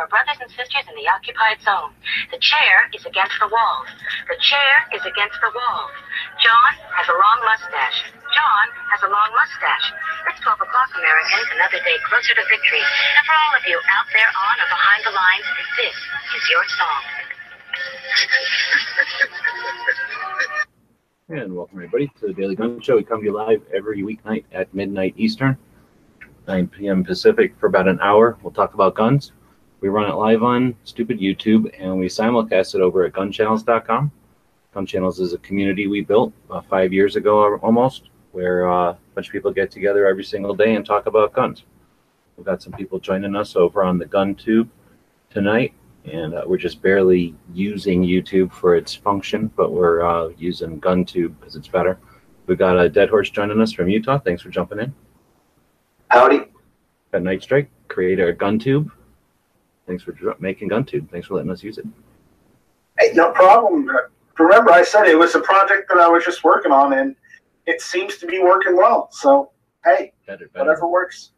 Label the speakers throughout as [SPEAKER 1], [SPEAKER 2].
[SPEAKER 1] our brothers and sisters in the occupied zone. The chair is against the walls. The chair is against the walls. John has a long mustache. John has a long mustache. It's 12 o'clock, Americans, another day closer to victory. And for all of you out there on or behind the lines, this is your song.
[SPEAKER 2] And welcome everybody to the Daily Gun Show. We come to you live every weeknight at midnight Eastern, 9 p.m. Pacific for about an hour. We'll talk about guns. We run it live on stupid YouTube and we simulcast it over at gunchannels.com. Gun Channels is a community we built uh, five years ago almost, where uh, a bunch of people get together every single day and talk about guns. We've got some people joining us over on the Gun Tube tonight and uh, we're just barely using YouTube for its function, but we're uh, using GunTube because it's better. We've got a Dead Horse joining us from Utah. Thanks for jumping in.
[SPEAKER 3] Howdy.
[SPEAKER 2] Got Night Strike, creator of GunTube. Thanks for making GunTube. Thanks for letting us use it.
[SPEAKER 3] Hey, no problem. Remember, I said it was a project that I was just working on, and it seems to be working well. So, hey,
[SPEAKER 2] better, better.
[SPEAKER 3] whatever works.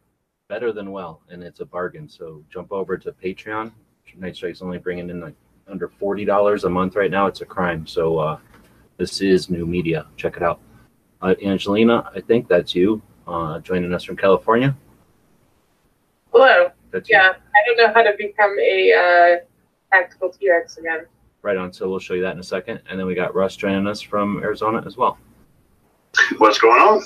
[SPEAKER 2] Better than well, and it's a bargain. So jump over to Patreon, Night Strike's only bringing in like under forty dollars a month right now. It's a crime. So uh, this is new media. Check it out. Uh, Angelina, I think that's you uh, joining us from California.
[SPEAKER 4] Hello.
[SPEAKER 2] That's
[SPEAKER 4] yeah,
[SPEAKER 2] you.
[SPEAKER 4] I don't know how to become a uh, tactical T-Rex again.
[SPEAKER 2] Right on. So we'll show you that in a second. And then we got Russ joining us from Arizona as well.
[SPEAKER 3] What's going on?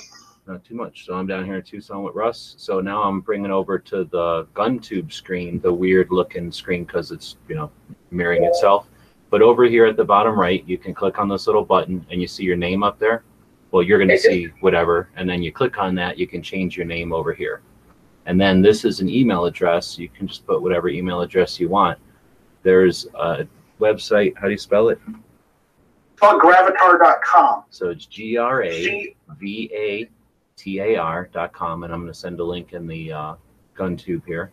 [SPEAKER 2] not too much. So I'm down here in Tucson with Russ. So now I'm bringing over to the gun tube screen, the weird looking screen because it's, you know, mirroring itself. But over here at the bottom right, you can click on this little button and you see your name up there. Well, you're going to see whatever. And then you click on that, you can change your name over here. And then this is an email address. You can just put whatever email address you want. There's a website. How do you spell it?
[SPEAKER 3] Gravatar.com.
[SPEAKER 2] So it's G R A V A tar.com, and I'm going to send a link in the uh, gun tube here.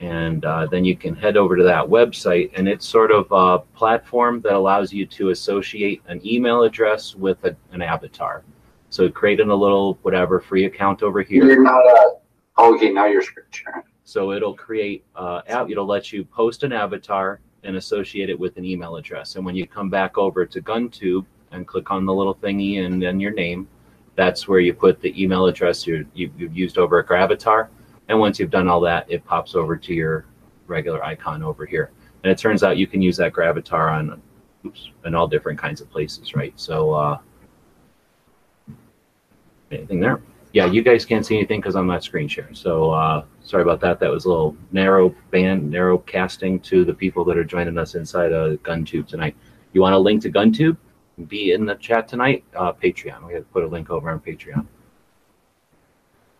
[SPEAKER 2] And uh, then you can head over to that website, and it's sort of a platform that allows you to associate an email address with a, an avatar. So creating a little whatever free account over here.
[SPEAKER 3] You're not a. Oh, okay, now you're sharing.
[SPEAKER 2] So it'll create uh, out. It'll let you post an avatar and associate it with an email address. And when you come back over to GunTube and click on the little thingy and then your name, that's where you put the email address you have used over at Gravatar. And once you've done all that, it pops over to your regular icon over here. And it turns out you can use that Gravatar on oops, in all different kinds of places, right? So, uh, anything there? Yeah, you guys can't see anything because I'm not screen sharing. So, uh, sorry about that. That was a little narrow band, narrow casting to the people that are joining us inside a GunTube tonight. You want a link to GunTube? be in the chat tonight, uh, Patreon. We had to put a link over on Patreon.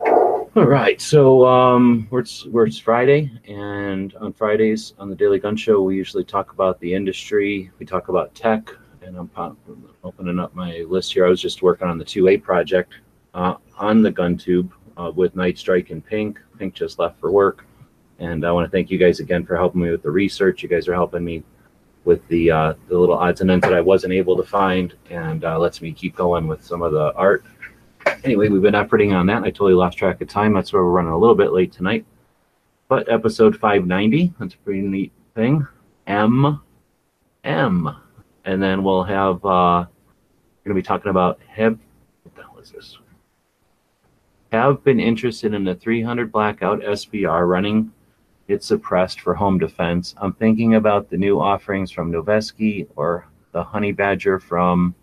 [SPEAKER 2] All right, so um, we're, we're it's Friday, and on Fridays on the Daily Gun Show, we usually talk about the industry. We talk about tech, and I'm pop, opening up my list here. I was just working on the 2A project uh, on the gun tube uh, with Night Strike and Pink. Pink just left for work, and I want to thank you guys again for helping me with the research. You guys are helping me with the uh, the little odds and ends that I wasn't able to find, and uh, lets me keep going with some of the art. Anyway, we've been efforting on that. I totally lost track of time. That's where we're running a little bit late tonight. But episode 590, that's a pretty neat thing. M, M, and then we'll have uh, we're gonna be talking about have what the hell is this? Have been interested in the 300 blackout SBR running it's suppressed for home defense. I'm thinking about the new offerings from Noveske or the Honey Badger from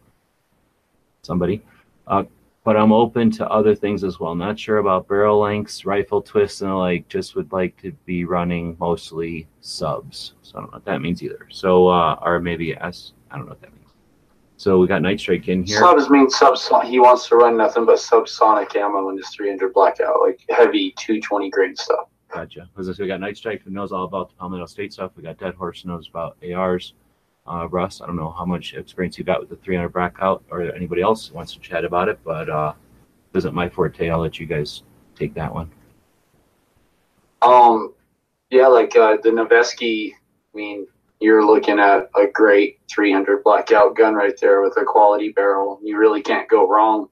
[SPEAKER 2] somebody. Uh, but I'm open to other things as well. Not sure about barrel lengths, rifle twists, and the like. Just would like to be running mostly subs. So I don't know what that means either. So, uh, or maybe S. I don't know what that means. So we got Night Strike in here.
[SPEAKER 3] Subs means subsonic. He wants to run nothing but subsonic ammo in his 300 blackout, like heavy 220 grade stuff.
[SPEAKER 2] Gotcha. As we got Night Strike who knows all about the Palmetto State stuff. We got Dead Horse who knows about ARs. Uh, Russ, I don't know how much experience you got with the 300 blackout or anybody else wants to chat about it, but uh, isn't my forte. I'll let you guys take that one.
[SPEAKER 3] Um, yeah, like uh, the Noveske. I mean, you're looking at a great 300 blackout gun right there with a quality barrel. You really can't go wrong.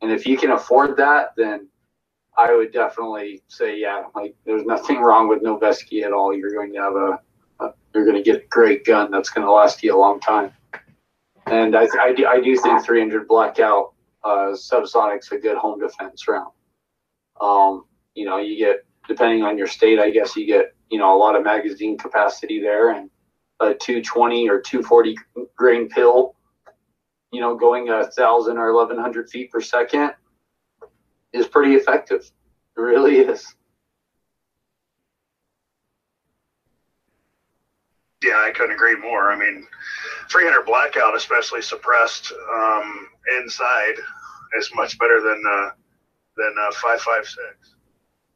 [SPEAKER 3] And if you can afford that, then
[SPEAKER 5] I would definitely say, yeah, like there's nothing wrong with Noveske at all. You're going to have a, a you're going to get a great gun that's going to last you a long time. And I, I, do, I do think 300 blackout uh, subsonic's a good home defense round. Um, you know, you get depending on your state, I guess you get you know a lot of magazine capacity there, and a 220 or 240 grain pill, you know, going a thousand or 1100 feet per second is pretty effective. It really is.
[SPEAKER 6] Yeah, I couldn't agree more. I mean, 300 blackout, especially suppressed um, inside, is much better than uh, than uh, 556.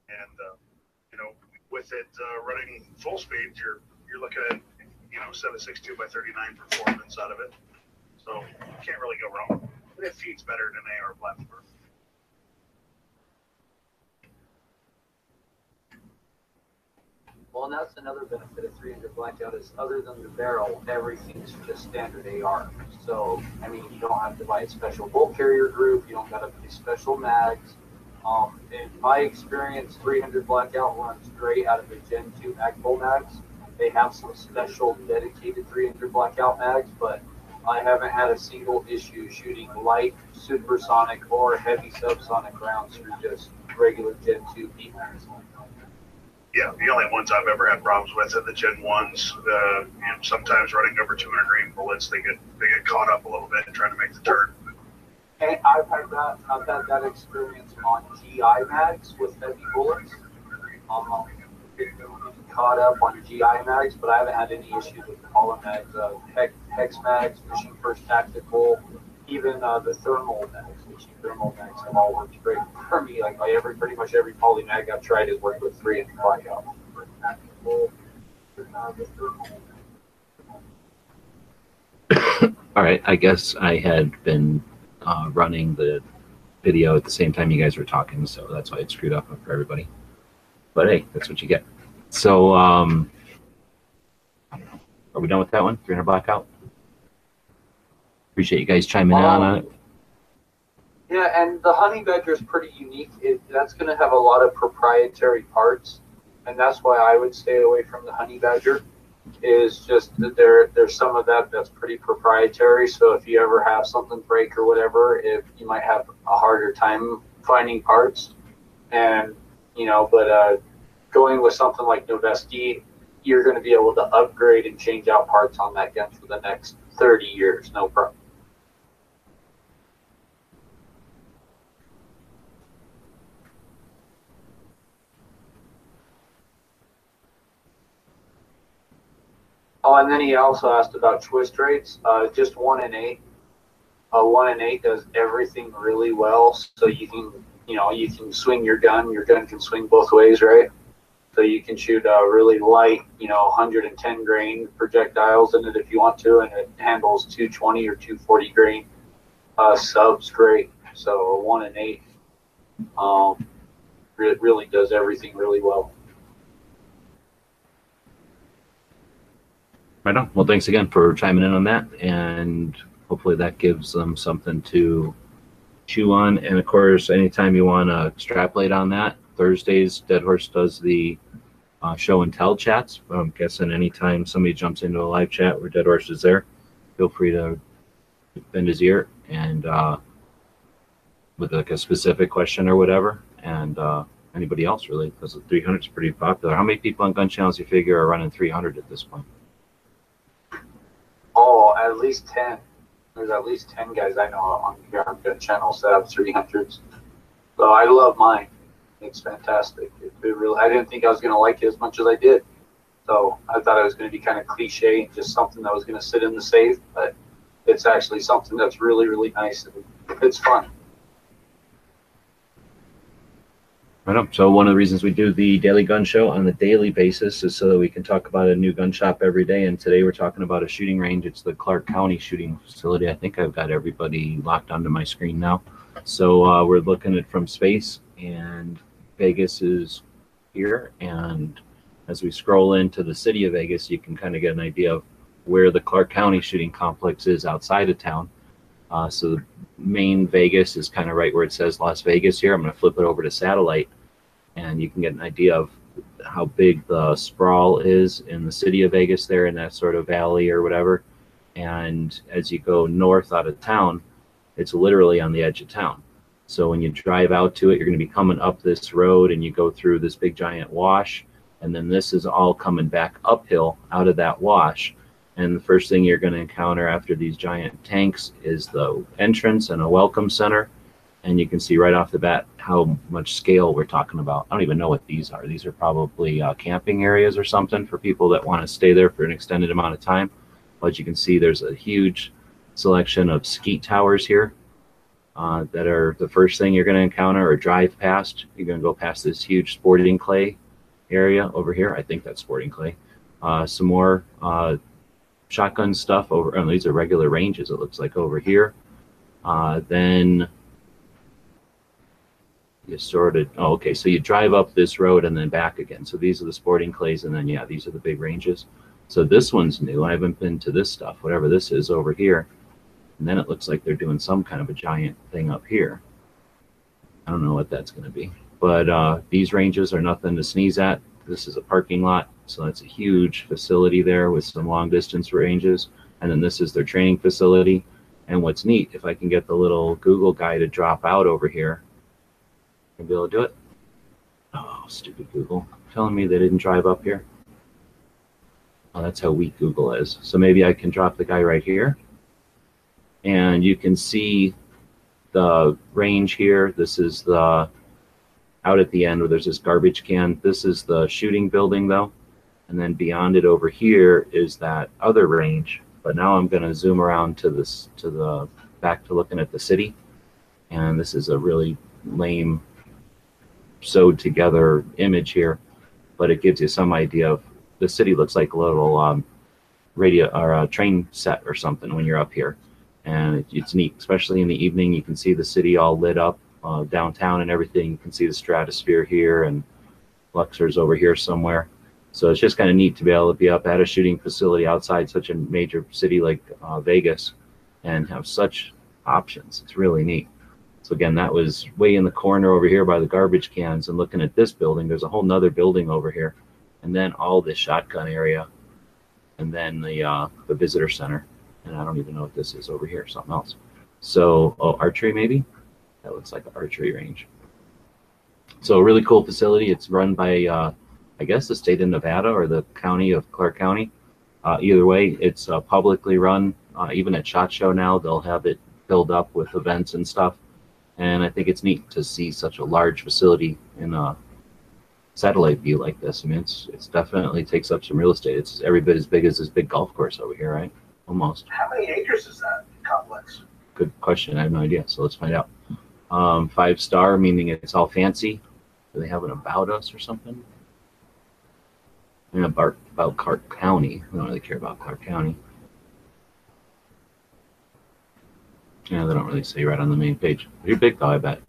[SPEAKER 6] And uh, you know, with it uh, running full speed, you're you're looking at you know 762 by 39 performance out of it. So you can't really go wrong. But it feeds better than AR Plattsburgh.
[SPEAKER 5] Well, and that's another benefit of 300 Blackout is other than the barrel, everything's just standard AR. So, I mean, you don't have to buy a special bolt carrier group. You don't got to buy special mags. Um, in my experience, 300 Blackout runs great out of the Gen 2 Magpul mags. They have some special dedicated 300 Blackout mags, but I haven't had a single issue shooting light, supersonic, or heavy subsonic rounds through just regular Gen 2 mags
[SPEAKER 6] yeah, the only ones I've ever had problems with are the Gen ones. Uh, and sometimes running over 200 grain bullets, they get they get caught up a little bit and trying to make the turn.
[SPEAKER 5] And I've had that I've had that experience on GI mags with heavy bullets. Um, caught up on GI mags, but I haven't had any issues with column mags, uh, hex, mags, Mission First Tactical, even uh, the Thermold mags, which Thermold mags have all worked great for me. Like by every pretty much every poly mag I've tried has worked with three and blackout.
[SPEAKER 2] All right, I guess I had been uh, running the video at the same time you guys were talking, so that's why it screwed up for everybody. But hey, that's what you get. So, um, are we done with that one? 300 blackout? Appreciate you guys chiming in on it.
[SPEAKER 5] Yeah, and the honey badger is pretty unique. It, that's going to have a lot of proprietary parts, and that's why I would stay away from the honey badger. Is just that there there's some of that that's pretty proprietary. So if you ever have something break or whatever, if you might have a harder time finding parts, and you know, but uh, going with something like Noveske, you're going to be able to upgrade and change out parts on that gun for the next 30 years, no problem. Oh, and then he also asked about twist rates. Uh, just one and eight. Uh, one and eight does everything really well. So you can, you know, you can swing your gun. Your gun can swing both ways, right? So you can shoot a really light, you know, 110 grain projectiles in it if you want to, and it handles 220 or 240 grain uh, subs great. So one and eight, um, it really does everything really well.
[SPEAKER 2] Right on. Well, thanks again for chiming in on that, and hopefully that gives them something to chew on. And of course, anytime you want to extrapolate on that, Thursdays Dead Horse does the uh, show and tell chats. I'm guessing anytime somebody jumps into a live chat where Dead Horse is there, feel free to bend his ear and uh, with like a specific question or whatever. And uh, anybody else really, because the 300 is pretty popular. How many people on gun channels you figure are running 300 at this point?
[SPEAKER 5] Oh, at least 10. There's at least 10 guys I know on the gun channels that have 300s. So I love mine. It's fantastic. It, it really, I didn't think I was going to like it as much as I did. So I thought it was going to be kind of cliche, just something that was going to sit in the safe. But it's actually something that's really, really nice. And it's fun.
[SPEAKER 2] Right on. So one of the reasons we do the daily gun show on the daily basis is so that we can talk about a new gun shop every day. And today we're talking about a shooting range. It's the Clark County Shooting Facility. I think I've got everybody locked onto my screen now. So uh, we're looking at from space, and Vegas is here. And as we scroll into the city of Vegas, you can kind of get an idea of where the Clark County Shooting Complex is outside of town. Uh, so main Vegas is kind of right where it says Las Vegas here. I'm going to flip it over to satellite and you can get an idea of how big the sprawl is in the city of Vegas there in that sort of valley or whatever. And as you go north out of town, it's literally on the edge of town. So when you drive out to it, you're going to be coming up this road and you go through this big giant wash. And then this is all coming back uphill out of that wash. And the first thing you're going to encounter after these giant tanks is the entrance and a welcome center. And you can see right off the bat how much scale we're talking about. I don't even know what these are. These are probably uh, camping areas or something for people that want to stay there for an extended amount of time. But you can see there's a huge selection of skeet towers here uh, that are the first thing you're going to encounter or drive past. You're going to go past this huge sporting clay area over here. I think that's sporting clay. Uh, some more uh, shotgun stuff over. Oh, these are regular ranges. It looks like over here. Uh, then you sort of. Oh, okay. So you drive up this road and then back again. So these are the sporting clays, and then yeah, these are the big ranges. So this one's new. I haven't been to this stuff, whatever this is over here. And then it looks like they're doing some kind of a giant thing up here. I don't know what that's going to be. But uh, these ranges are nothing to sneeze at. This is a parking lot. So that's a huge facility there with some long distance ranges. And then this is their training facility. And what's neat, if I can get the little Google guy to drop out over here, I'll be able to do it. Oh, stupid Google. Telling me they didn't drive up here. Oh, that's how weak Google is. So maybe I can drop the guy right here and you can see the range here. This is the out at the end where there's this garbage can. This is the shooting building though. And then beyond it over here is that other range. But now I'm going to zoom around to this to the back to looking at the city. And this is a really lame sewed together image here, but it gives you some idea of the city looks like a little um, radio or a train set or something when you're up here and it, it's neat, especially in the evening. You can see the city all lit up uh, downtown and everything. You can see the stratosphere here and Luxor's over here somewhere. So it's just kind of neat to be able to be up at a shooting facility outside such a major city like uh, Vegas and have such options. It's really neat. So again, that was way in the corner over here by the garbage cans and looking at this building, there's a whole nother building over here. And then all this shotgun area and then the, uh, the visitor center and I don't even know what this is over here, something else. So, oh, archery maybe? That looks like an archery range. So, a really cool facility. It's run by, uh, I guess, the state of Nevada or the county of Clark County. Uh, either way, it's uh, publicly run. Uh, even at SHOT Show now, they'll have it filled up with events and stuff. And I think it's neat to see such a large facility in a satellite view like this. I mean, it's it's definitely takes up some real estate. It's every bit as big as this big golf course over here, right? almost.
[SPEAKER 3] How many acres is that complex?
[SPEAKER 2] Good question. I have no idea. So let's find out. Um, five star, meaning it's all fancy. Do they have an about us or something? And about, about Clark County. We don't really care about Clark County. Yeah, they don't really say right on the main page. You're big though, I bet.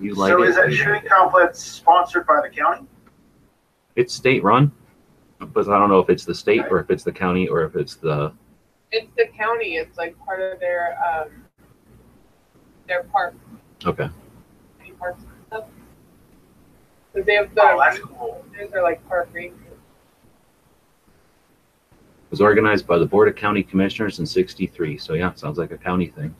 [SPEAKER 3] You like so is that shooting complex sponsored by the county?
[SPEAKER 2] It's state run, but I don't know if it's the state or if it's the county or if it's the.
[SPEAKER 4] It's the county. It's like part of their um, their park.
[SPEAKER 2] Okay.
[SPEAKER 4] Parks and stuff. So they have the. Oh, that's cool. Are like park rangers. It
[SPEAKER 2] was organized by the Board of County Commissioners in '63. So yeah, sounds like a county thing.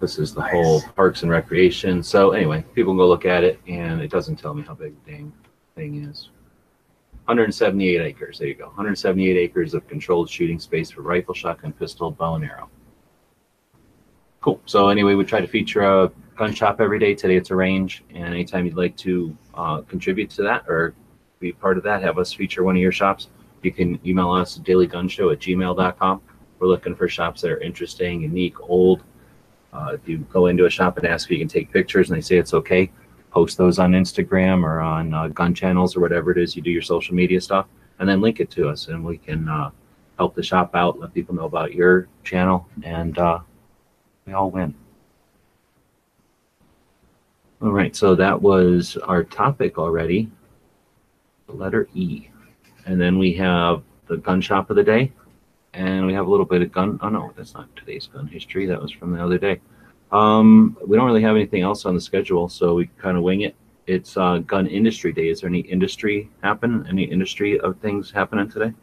[SPEAKER 2] This is the nice. whole Parks and Recreation. So anyway, people can go look at it, and it doesn't tell me how big the dang thing is. 178 acres. There you go. 178 acres of controlled shooting space for rifle, shotgun, pistol, bow, and arrow. Cool. So anyway, we try to feature a gun shop every day. Today it's a range, and anytime you'd like to uh, contribute to that or be part of that, have us feature one of your shops, you can email us dailygunshow at gmail.com. We're looking for shops that are interesting, unique, old, uh, if you go into a shop and ask if you can take pictures and they say it's okay, post those on Instagram or on uh, gun channels or whatever it is you do your social media stuff, and then link it to us, and we can uh, help the shop out, let people know about your channel, and uh, we all win. All right, so that was our topic already. The letter E. and then we have the gun shop of the day, and we have a little bit of gun. Oh no, that's not today's gun history. That was from the other day. Um, we don't really have anything else on the schedule, so we kind of wing it. It's uh, gun industry day. Is there any industry happen? Any industry of things happening today?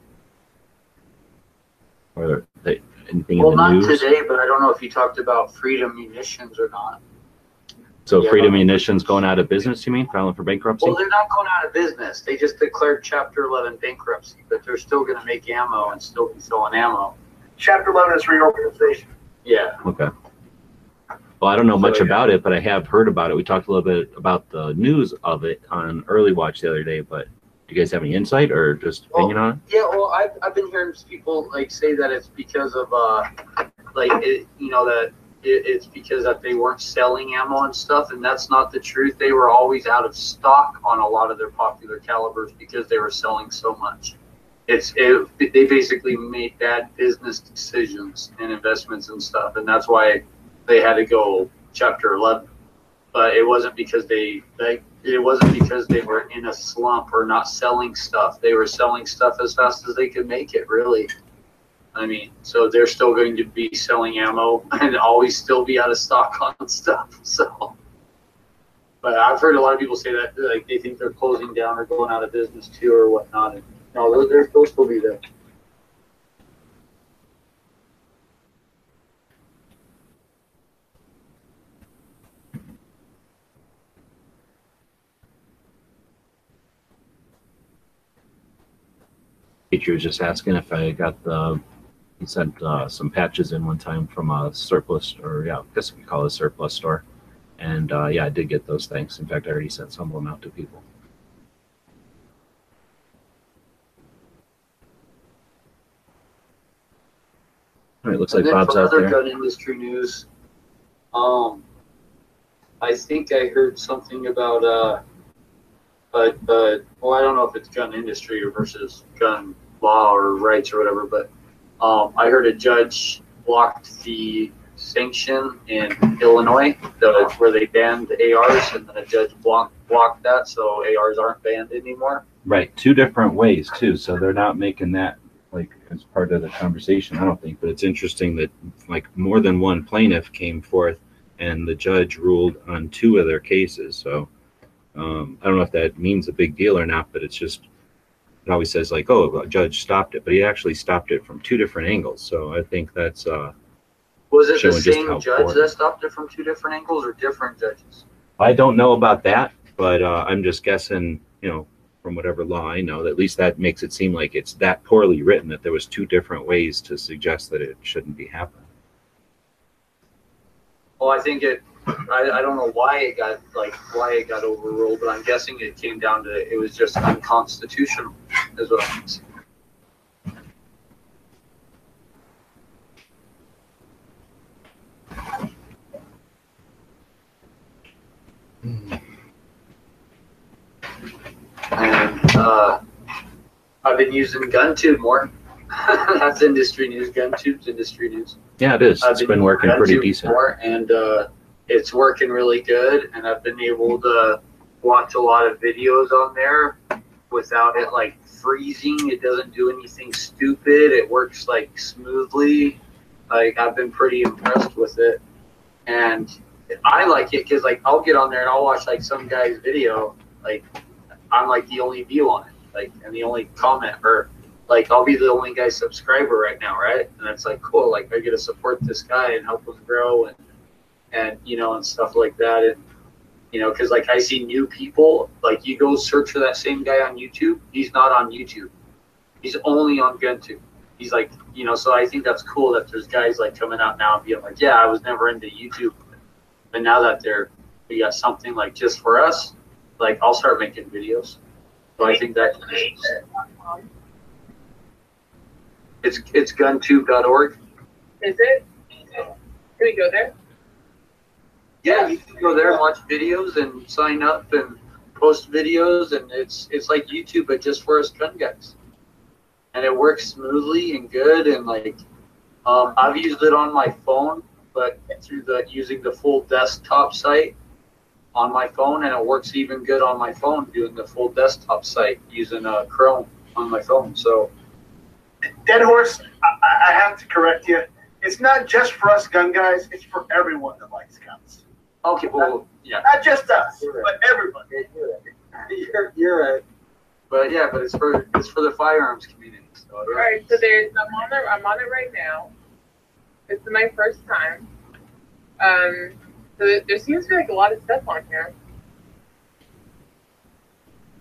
[SPEAKER 2] Or they, anything
[SPEAKER 5] Well,
[SPEAKER 2] in the
[SPEAKER 5] not today, but I don't know if you talked about Freedom Munitions or not.
[SPEAKER 2] So
[SPEAKER 5] Yeah.
[SPEAKER 2] Freedom Munitions going out of business? You mean filing for bankruptcy?
[SPEAKER 5] Well, they're not going out of business. They just declared Chapter 11 bankruptcy, but they're still going to make ammo and still be selling ammo.
[SPEAKER 3] Chapter 11 is reorganization.
[SPEAKER 5] Yeah.
[SPEAKER 2] Okay. Well, I don't know much
[SPEAKER 5] yeah.
[SPEAKER 2] about it, but I have heard about it. We talked a little bit about the news of it on Early Watch the other day. But do you guys have any insight or just
[SPEAKER 5] Well,
[SPEAKER 2] opinion on it?
[SPEAKER 5] Yeah, well, I've, I've been hearing people like say that it's because of uh, like it, you know that it, it's because that they weren't selling ammo and stuff, and that's not the truth. They were always out of stock on a lot of their popular calibers because they were selling so much. It's it, they basically made bad business decisions and investments and stuff, and that's why they had to go Chapter 11. But it wasn't because they like it wasn't because they were in a slump or not selling stuff. They were selling stuff as fast as they could make it, really. I mean, so they're still going to be selling ammo and always still be out of stock on stuff. So, but I've heard a lot of people say that like they think they're closing down or going out of business too or whatnot. And no, they're, they're be there.
[SPEAKER 2] Teacher was just asking if I got the. He sent uh, some patches in one time from a surplus, or yeah, I guess we call it a surplus store. And uh, yeah, I did get those things. In fact, I already sent some of them out to people. All right, looks like
[SPEAKER 5] And then
[SPEAKER 2] Bob's out
[SPEAKER 5] other
[SPEAKER 2] there.
[SPEAKER 5] gun industry news, um, I think I heard something about uh, but uh, well, I don't know if it's gun industry or versus gun law or rights or whatever, but um, I heard a judge blocked the sanction in Illinois, the, where they banned ARs, and then a judge blocked blocked that, so ARs aren't banned anymore.
[SPEAKER 2] Right, two different ways too. So they're not making that like as part of the conversation, I don't think. But it's interesting that like more than one plaintiff came forth, and the judge ruled on two of their cases. So um, I don't know if that means a big deal or not, but it's just it always says like, oh, a judge stopped it, but he actually stopped it from two different angles. So I think that's uh,
[SPEAKER 5] Was it the same judge that stopped it from two different angles or different judges?
[SPEAKER 2] I don't know about that, but uh, I'm just guessing, you know, from whatever law I know, at least that makes it seem like it's that poorly written that there was two different ways to suggest that it shouldn't be happening.
[SPEAKER 5] Well, I think it. I, I don't know why it got like why it got overruled, but I'm guessing it came down to it was just unconstitutional, is what I'm saying. And uh, I've been using GunTube more. That's industry news. GunTube's industry news.
[SPEAKER 2] Yeah, it is.
[SPEAKER 5] I've
[SPEAKER 2] It's been working pretty decent.
[SPEAKER 5] more, and uh, it's working really good. And I've been able to watch a lot of videos on there without it like freezing. It doesn't do anything stupid. It works like smoothly. Like I've been pretty impressed with it, and I like it because like I'll get on there and I'll watch like some guy's video. Like I'm like the only view on it, like and the only comment or like I'll be the only guy subscriber right now, right? And it's like cool, like I get to support this guy and help him grow and and you know and stuff like that and you know because like I see new people like you go search for that same guy on YouTube, he's not on YouTube, he's only on GunTube. He's like you know so I think that's cool that there's guys like coming out now and being like yeah I was never into YouTube, but now that they're we got something like just for us, like I'll start making videos. So I think that it's it's guntube.org.
[SPEAKER 4] Is it? Can we go there?
[SPEAKER 5] Yeah, you can go there and watch videos and sign up and post videos, and it's it's like YouTube, but just for us gun guys. And it works smoothly and good, and like um, I've used it on my phone, but through the using the full desktop site on my phone, and it works even good on my phone doing the full desktop site using uh, Chrome. on my phone. So
[SPEAKER 3] Dead horse, I, I have to correct you. It's not just for us gun guys. It's for everyone that likes guns.
[SPEAKER 5] Okay, well, yeah,
[SPEAKER 3] Not just us,
[SPEAKER 5] You're
[SPEAKER 3] but everybody.
[SPEAKER 5] you're right. You're, you're right. But yeah, but it's for it's for the firearms community. So yeah.
[SPEAKER 4] right, so there's I'm on it. I'm on it right now. This is my first time. Um, so there- there seems to be like a lot of stuff on here.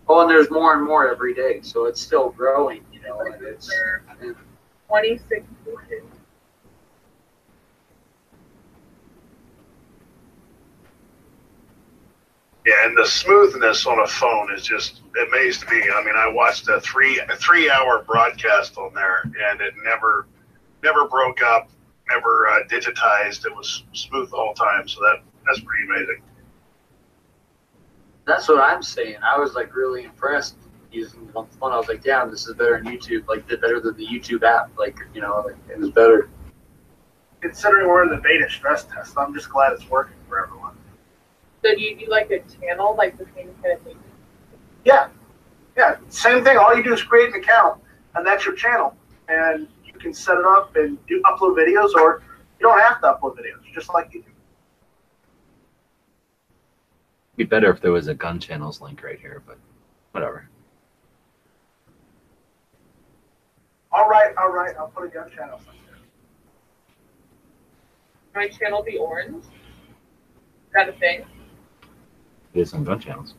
[SPEAKER 5] Oh, and there's more and more every day, so it's still growing. You know, and it's and
[SPEAKER 4] 26
[SPEAKER 6] Yeah, and the smoothness on a phone is just amazed me. I mean, I watched a three a three hour broadcast on there, and it never never broke up, never uh, digitized. It was smooth the whole time. So that that's pretty amazing.
[SPEAKER 5] that's what I'm saying. I was like really impressed using the phone. I was like, damn, this is better than YouTube. Like, did better than the YouTube app. Like, you know, like, it was better.
[SPEAKER 3] Considering we're in the beta stress test, I'm just glad it's working for everyone.
[SPEAKER 4] So do you do like a channel, like the same kind of thing?
[SPEAKER 3] Yeah, yeah, same thing. All you do is create an account, and that's your channel. And you can set it up and do upload videos, or you don't have to upload videos, just like you do.
[SPEAKER 2] It'd be better if there was a gun channels link right here, but whatever.
[SPEAKER 3] All right, all right, I'll put a gun channel. link.
[SPEAKER 4] My channel be orange. Is that a thing?
[SPEAKER 2] It is on gun channels.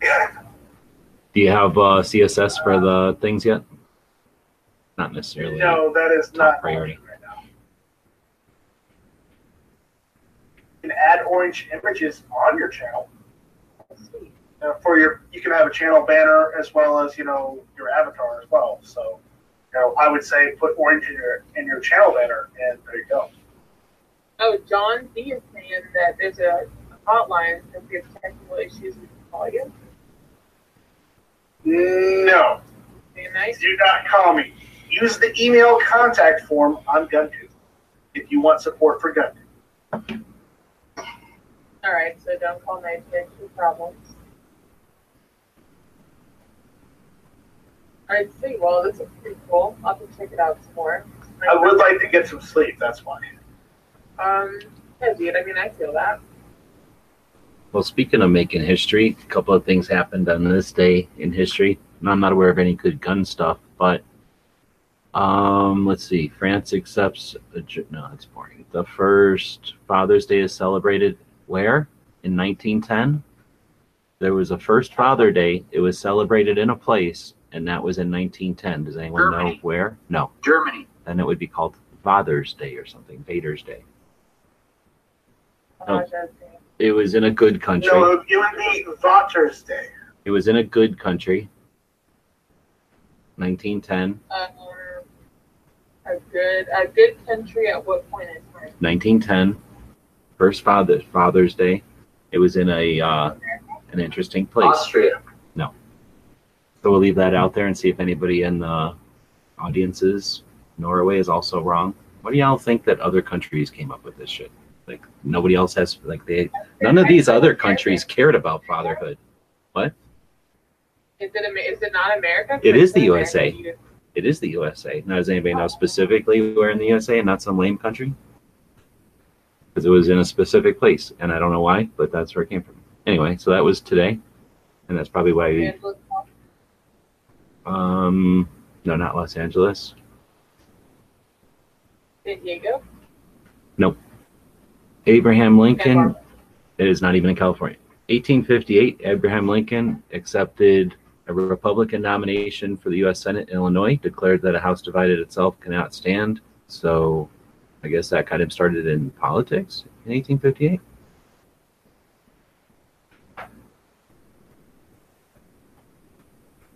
[SPEAKER 3] Yeah,
[SPEAKER 2] Do you have uh, CSS for the things yet? Not necessarily.
[SPEAKER 3] no, that is not
[SPEAKER 2] priority.
[SPEAKER 3] right now. You can add orange images on your channel. Uh, for your, you can have a channel banner as well as you know your avatar as well. So, you know, I would say put orange in your in your channel banner, and there you go.
[SPEAKER 4] Oh, John D is saying that there's a hotline if you have technical issues we can call you.
[SPEAKER 3] No,
[SPEAKER 4] nice.
[SPEAKER 3] do not call me. Use the email contact form on GunTube if you want support for GunTube.
[SPEAKER 4] All right, so don't call 952 problems. All right, see. Well, this is pretty cool. I'll have to check it out some more.
[SPEAKER 3] I would like to get some sleep. That's why.
[SPEAKER 4] Um, yeah, dude. I mean, I feel that.
[SPEAKER 2] Well, speaking of making history, a couple of things happened on this day in history. I'm not aware of any good gun stuff, but um, let's see. France accepts. A, no, it's boring. The first Father's Day is celebrated where? In 1910. There was a first Father Day. It was celebrated in a place, and that was in 1910. Does anyone know where? No.
[SPEAKER 5] Germany.
[SPEAKER 2] Then it would be called Father's Day or something. Vader's Day. Oh.
[SPEAKER 4] Uh,
[SPEAKER 2] It was in a good country.
[SPEAKER 3] No, it would be Vater's Day.
[SPEAKER 2] It was in a good country. 1910,
[SPEAKER 4] Um, a good, a good country at what point in time?
[SPEAKER 2] 1910, first Father Father's Day. It was in a uh, an interesting place.
[SPEAKER 5] Austria. No.
[SPEAKER 2] So we'll leave that out there and see if anybody in the audiences Norway is also wrong. What do y'all think that other countries came up with this shit? Like nobody else has like they none of these other countries cared about fatherhood.
[SPEAKER 4] Is it, is it not America?
[SPEAKER 2] It is the USA. It is the USA. Now does anybody know specifically where in the USA and not some lame country? Because it was in a specific place and I don't know why, but that's where it came from. Anyway, so that was today. And that's probably why we um no not Los Angeles.
[SPEAKER 4] San Diego.
[SPEAKER 2] Abraham Lincoln is not even in California. 1858, Abraham Lincoln accepted a Republican nomination for the U.S. Senate in Illinois, declared that a house divided itself cannot stand. So I guess that kind of started in politics in 1858.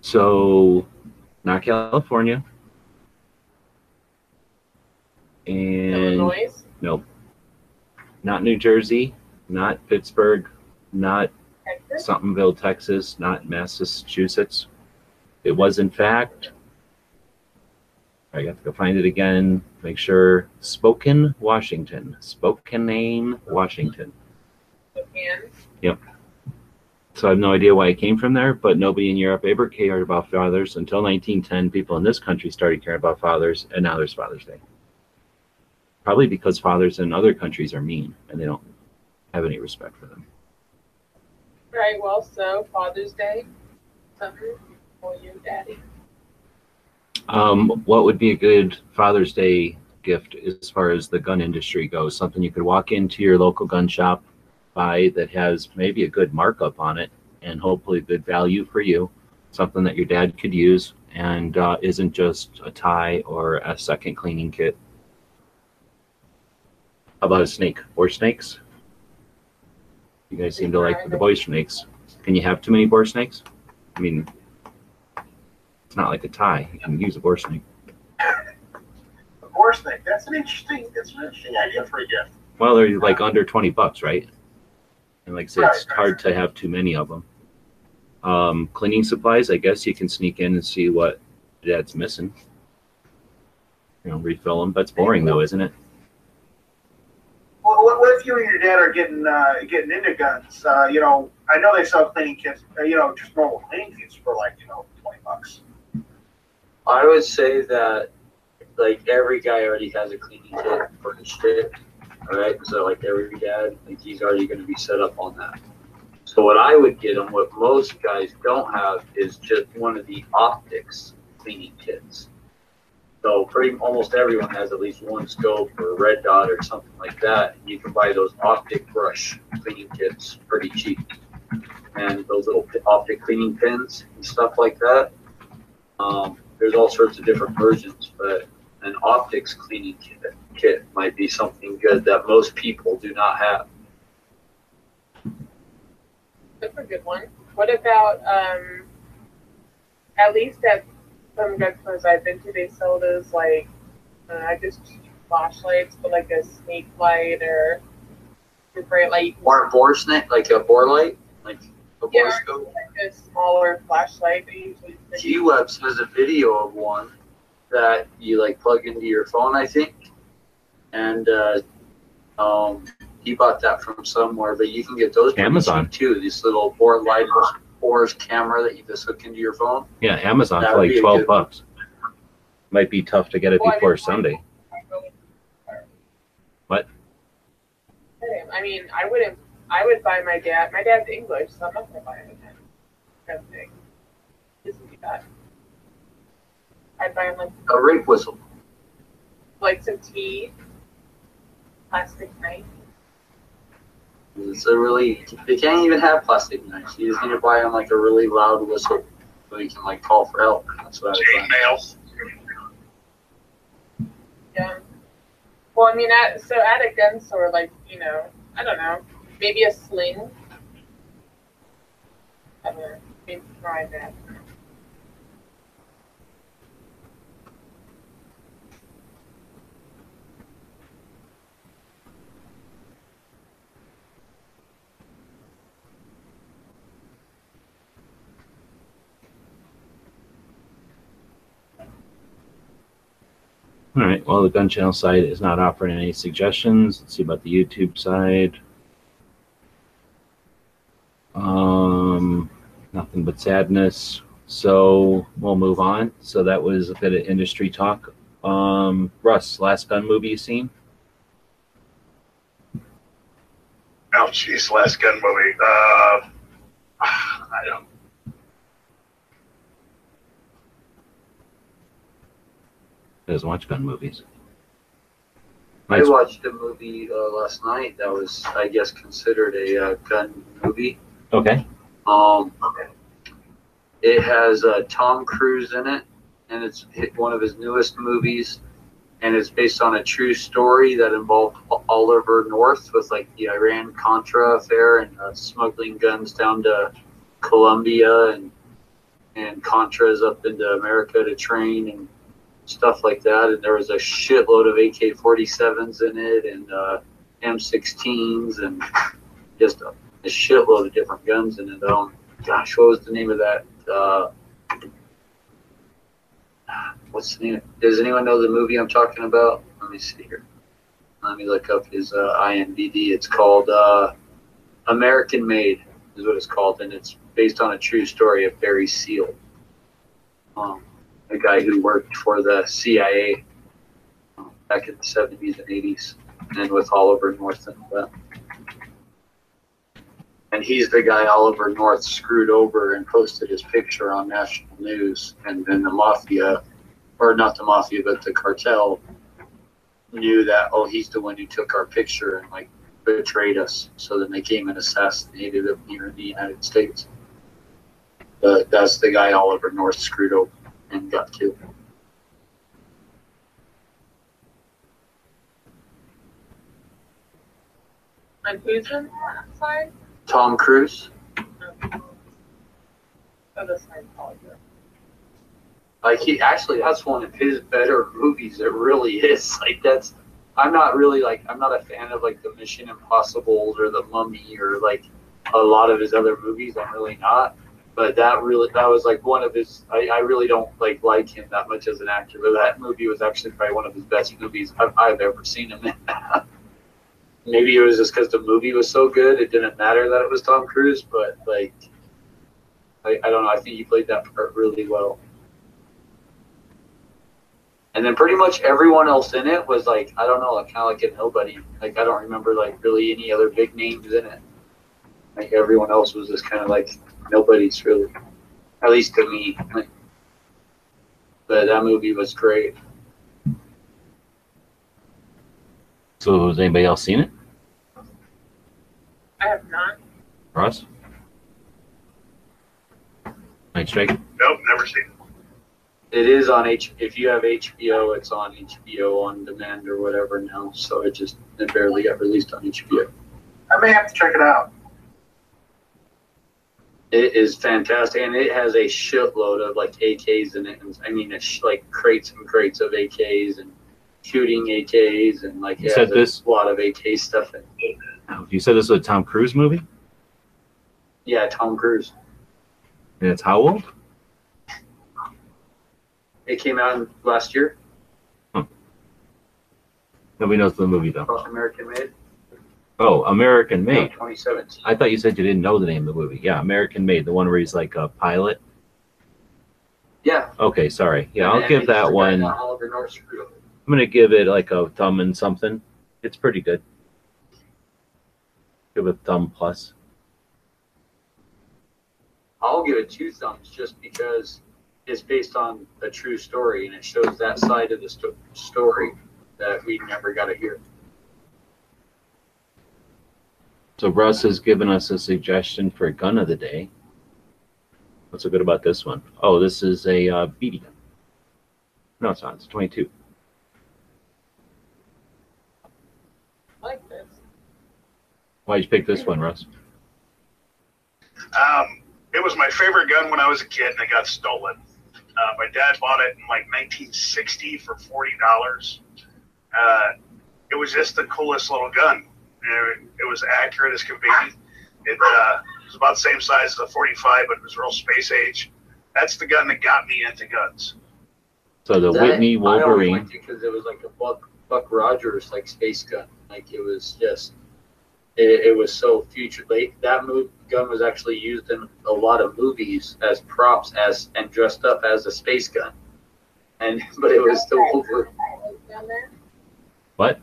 [SPEAKER 2] So, not California. And
[SPEAKER 4] Illinois.
[SPEAKER 2] Nope. Not New Jersey, not Pittsburgh, not
[SPEAKER 4] Texas.
[SPEAKER 2] Somethingville, Texas, not Massachusetts. It was, in fact, I got to go find it again, make sure, Spokane, Washington. Spokane, Washington.
[SPEAKER 4] Spokane? Yep.
[SPEAKER 2] So I have no idea why it came from there, but nobody in Europe ever cared about fathers until 1910. People in this country started caring about fathers, and now there's Father's Day. Probably because fathers in other countries are mean and they don't have any respect for them.
[SPEAKER 4] Right. Well, so Father's Day, something for you, Daddy.
[SPEAKER 2] Um, what would be a good Father's Day gift as far as the gun industry goes? Something you could walk into your local gun shop, buy that has maybe a good markup on it and hopefully good value for you. Something that your dad could use and uh, isn't just a tie or a second cleaning kit. How about a snake or snakes? You guys seem to like the bore snakes. Can you have too many bore snakes? I mean, it's not like a tie. You can use a bore snake.
[SPEAKER 3] A bore snake. That's an interesting. That's an interesting idea for a gift.
[SPEAKER 2] Well, they're like under twenty bucks, right? And like I said, it's
[SPEAKER 3] Right, right.
[SPEAKER 2] hard to have too many of them. Um, cleaning supplies, I guess you can sneak in and see what dad's missing. You know, refill them. That's boring though, isn't it?
[SPEAKER 3] Well, what, what if you and your dad are getting uh, getting into guns? Uh, you know, I know they sell cleaning kits. Uh, you know, just normal cleaning kits for like you know twenty bucks.
[SPEAKER 5] I would say that like every guy already has a cleaning kit for his shit. All right, so like every dad, like he's already going to be set up on that. So what I would get him, what most guys don't have, is just one of the optics cleaning kits. So pretty almost everyone has at least one scope or a red dot or something like that. You can buy those optic brush cleaning kits pretty cheap, and those little optic cleaning pins and stuff like that. Um, there's all sorts of different versions, but an optics cleaning kit, kit might be something good that most people do not have.
[SPEAKER 4] That's a good one. What about um? At least at some gun stores I've been to, they sell those like uh, I guess cheap flashlights, but like a snake light or a bright light.
[SPEAKER 5] Or a bore snake, like a bore light, like a bore
[SPEAKER 4] Yeah.
[SPEAKER 5] scope.
[SPEAKER 4] like a smaller flashlight. They
[SPEAKER 5] G Webs has a video of one that you like plug into your phone, I think, and uh, um, he bought that from somewhere. But you can get those pretty
[SPEAKER 2] Amazon.
[SPEAKER 5] too. These little bore light Bores camera that you just hook into your phone.
[SPEAKER 2] Yeah, Amazon
[SPEAKER 5] That
[SPEAKER 2] for like twelve
[SPEAKER 5] good-
[SPEAKER 2] bucks. Might be tough to get it
[SPEAKER 4] Well,
[SPEAKER 2] before Sunday. What?
[SPEAKER 4] I mean, I wouldn't. I would buy my dad. My dad's English, so I'm not gonna buy him a gun. Kind of thing. He doesn't do that. I'd buy him like
[SPEAKER 5] A rape whistle.
[SPEAKER 4] like some tea, plastic knife.
[SPEAKER 5] It's a really they can't even have plastic knives. You just need to buy them like a really loud whistle so you can like call for help. That's what I would buy.
[SPEAKER 6] Chainmail.
[SPEAKER 4] Yeah. Well, I mean, at, so at a gun store, like you know, I don't know, maybe a sling. I don't know. Maybe try that.
[SPEAKER 2] All right. Well, the gun channel site is not offering any suggestions. Let's see about the YouTube side. Um, nothing but sadness. So we'll move on. So that was a bit of industry talk. Um, Russ, last gun movie you seen?
[SPEAKER 6] Oh, jeez, last gun movie. Uh, I don't.
[SPEAKER 2] Doesn't watch gun movies.
[SPEAKER 5] I watched a movie uh, last night that was, I guess, considered a uh, gun movie.
[SPEAKER 2] Okay.
[SPEAKER 5] Um, it has uh, Tom Cruise in it, and it's one of his newest movies, and it's based on a true story that involved Oliver North with like the Iran Contra affair and uh, smuggling guns down to Colombia and and Contras up into America to train and stuff like that. And there was a shitload of AK-47s in it and uh, M16s and just a, a shitload of different guns in it. Um, gosh, what was the name of that? Uh, what's the name? Does anyone know the movie I'm talking about? Let me see here. Let me look up his uh, IMDb. It's called uh, American Made. is what it's called, and it's based on a true story of Barry Seal, um, a guy who worked for the CIA back in the 70s and 80s, and with Oliver North and all that. And he's the guy Oliver North screwed over and posted his picture on national news, and then the mafia, or not the mafia, but the cartel knew that oh he's the one who took our picture and like betrayed us. So then they came and assassinated him here in the United States. But that's the guy Oliver North screwed over and got killed.
[SPEAKER 4] And who's in that?
[SPEAKER 5] Tom Cruise. Like he actually that's one of his better movies. It really is. Like that's I'm not really like I'm not a fan of like the Mission Impossibles or the Mummy or like a lot of his other movies. I'm really not. But that really that was like one of his. I, I really don't like like him that much as an actor. But that movie was actually probably one of his best movies I've, I've ever seen him in. Maybe it was just because the movie was so good, it didn't matter that it was Tom Cruise. But like, I, I don't know. I think he played that part really well. And then pretty much everyone else in it was like, I don't know, like kind of like a nobody. Like I don't remember like really any other big names in it. Like everyone else was just kind of like nobody's really, at least to me. Like, but that movie was great.
[SPEAKER 2] So has anybody else seen it?
[SPEAKER 4] I have not.
[SPEAKER 2] Russ? Night Strike?
[SPEAKER 6] Nope, never seen it.
[SPEAKER 5] It is on H. If you have HBO, it's on HBO on demand or whatever now. So it just it barely got released on HBO.
[SPEAKER 3] I may have to check it out.
[SPEAKER 5] It is fantastic, and it has a shitload of like AKs in it. And, I mean, it's like crates and crates of AKs and shooting AKs and like
[SPEAKER 2] You
[SPEAKER 5] it
[SPEAKER 2] said this-
[SPEAKER 5] a lot of AK stuff in it.
[SPEAKER 2] You said this was a Tom Cruise movie?
[SPEAKER 5] Yeah, Tom Cruise.
[SPEAKER 2] And it's how old?
[SPEAKER 5] It came out last year.
[SPEAKER 2] Nobody knows the movie though.
[SPEAKER 5] American made.
[SPEAKER 2] Oh, American Made.
[SPEAKER 5] 2017.
[SPEAKER 2] I thought you said you didn't know the name of the movie. Yeah, American Made, the one where he's like a pilot.
[SPEAKER 5] Yeah.
[SPEAKER 2] Okay, sorry. Yeah, I'll give that one. I'm
[SPEAKER 5] Oliver North screwed over.
[SPEAKER 2] gonna give it like a thumb and something. It's pretty good. Give it a thumb plus.
[SPEAKER 5] I'll give it two thumbs just because it's based on a true story and it shows that side of the sto- story that we never got to hear.
[SPEAKER 2] So Russ has given us a suggestion for a gun of the day. What's so good about this one? Oh, this is a uh, BB gun. No, it's not. It's 22.
[SPEAKER 4] I like this.
[SPEAKER 2] Why'd you pick this one, Russ?
[SPEAKER 6] Um, it was my favorite gun when I was a kid, and it got stolen. Uh, my dad bought it in like 1960 for forty dollars. Uh, it was just the coolest little gun. It, it was accurate as can be. It uh, was about the same size as a 45, but it was real space age. That's the gun that got me into guns.
[SPEAKER 2] So the
[SPEAKER 5] That-
[SPEAKER 2] Whitney Wolverine.
[SPEAKER 5] liked it because it was like a Buck Buck Rogers like space gun. Like it was just, it, it was so future. Like that move gun was actually used in a lot of movies as props as and dressed up as a space gun. And but it was still over.
[SPEAKER 2] What?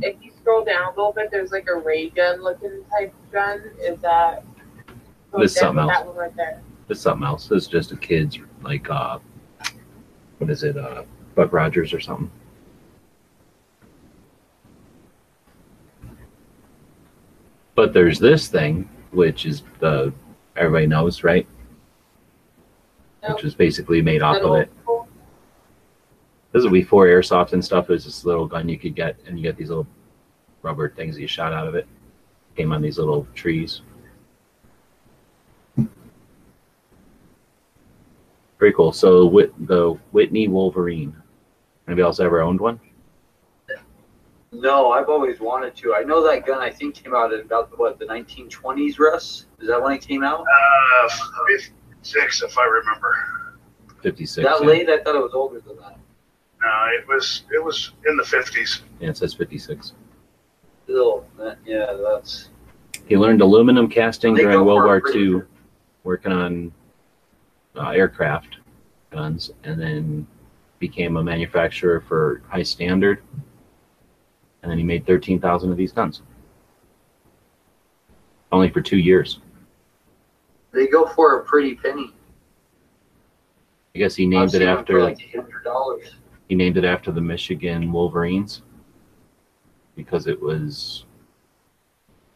[SPEAKER 4] If you scroll down a little bit, there's like a ray gun looking type gun. Is that?
[SPEAKER 2] This is something
[SPEAKER 4] That
[SPEAKER 2] else.
[SPEAKER 4] one right there.
[SPEAKER 2] It's something else. It's just a kid's like uh what is it, uh Buck Rogers or something. But there's this thing, which is the everybody knows, right?
[SPEAKER 4] Nope.
[SPEAKER 2] Which is basically made off of it. This is a before airsoft and stuff. It was this little gun you could get, and you get these little rubber things that you shot out of it. Came on these little trees. Pretty cool. So Whit, the Whitney Wolverine. Anybody else ever owned one?
[SPEAKER 5] No, I've always wanted to. I know that gun. I think came out in about what the 1920s. Russ, is that when it came out?
[SPEAKER 6] Uh, six, if I remember.
[SPEAKER 2] Fifty six.
[SPEAKER 5] that
[SPEAKER 2] Yeah.
[SPEAKER 5] late? I thought it was older than that.
[SPEAKER 6] No, it was it was in the 50s.
[SPEAKER 2] yeah, it says fifty six.
[SPEAKER 5] Still, that, yeah, that's
[SPEAKER 2] He learned aluminum casting during World War
[SPEAKER 7] it
[SPEAKER 2] II,
[SPEAKER 7] good.
[SPEAKER 2] working on uh, aircraft guns, and then became a manufacturer for High Standard. And then he made 13,000 of these guns. Only for two years.
[SPEAKER 7] They go for a pretty penny.
[SPEAKER 2] I guess he
[SPEAKER 7] I've
[SPEAKER 2] named
[SPEAKER 7] seen
[SPEAKER 2] it
[SPEAKER 7] them
[SPEAKER 2] after
[SPEAKER 7] for like hundred dollars.
[SPEAKER 2] He named it after the Michigan Wolverines because it was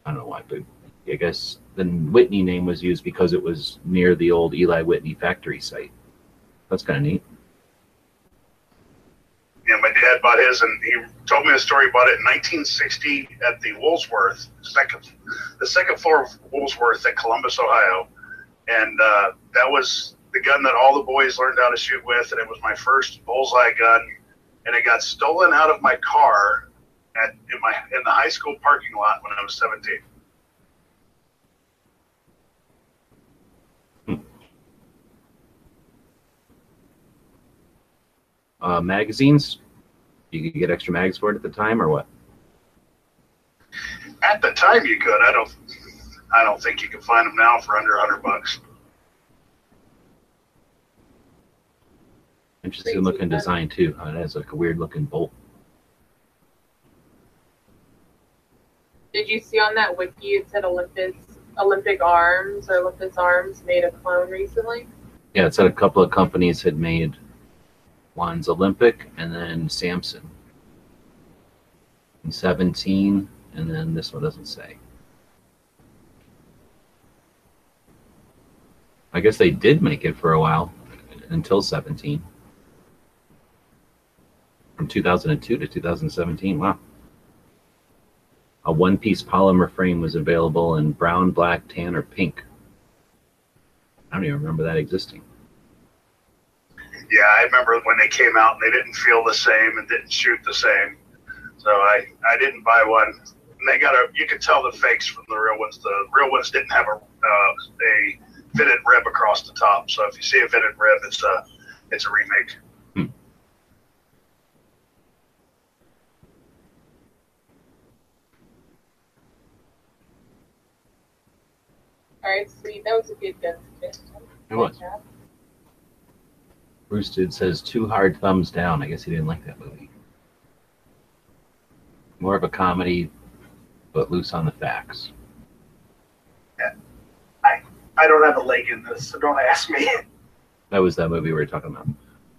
[SPEAKER 2] I don't know why, but I guess the Whitney name was used because it was near the old Eli Whitney factory site. That's kind of neat.
[SPEAKER 6] Yeah, my dad bought his, and he told me the story. about it in 1960 at the Woolsworth second, the second floor of Woolsworth at Columbus, Ohio, and uh, that was the gun that all the boys learned how to shoot with, and it was my first bullseye gun, and it got stolen out of my car at in my in the high school parking lot when I was 17.
[SPEAKER 2] Uh, magazines, you could get extra mags for it at the time, or what?
[SPEAKER 6] At the time, you could. I don't. I don't think you can find them now for under 100 bucks.
[SPEAKER 2] Interesting looking design too. Uh, it has like a weird looking bolt.
[SPEAKER 4] Did you see on that wiki it said Olympus Olympic Arms or Olympus Arms made a clone recently?
[SPEAKER 2] Yeah, it said a couple of companies had made one's Olympic and then Samson. In 17, and then this one doesn't say. I guess they did make it for a while until 17. From 2002 to 2017. Wow. A one piece polymer frame was available in brown, black, tan, or pink. I don't even remember that existing.
[SPEAKER 6] Yeah, I remember when they came out and they didn't feel the same and didn't shoot the same. So I, I didn't buy one. And they got a, you could tell the fakes from the real ones. The real ones didn't have a, uh, a fitted rib across the top. So if you see a fitted rib, it's a, it's a remake.
[SPEAKER 4] All right, sweet. That was a good gun suggestion.
[SPEAKER 2] It was.
[SPEAKER 4] Good job.
[SPEAKER 2] Bruce did says two hard thumbs down. I guess he didn't like that movie. More of a comedy, but loose on the facts.
[SPEAKER 3] I don't have a leg in this, so don't ask me.
[SPEAKER 2] That was that movie we were talking about.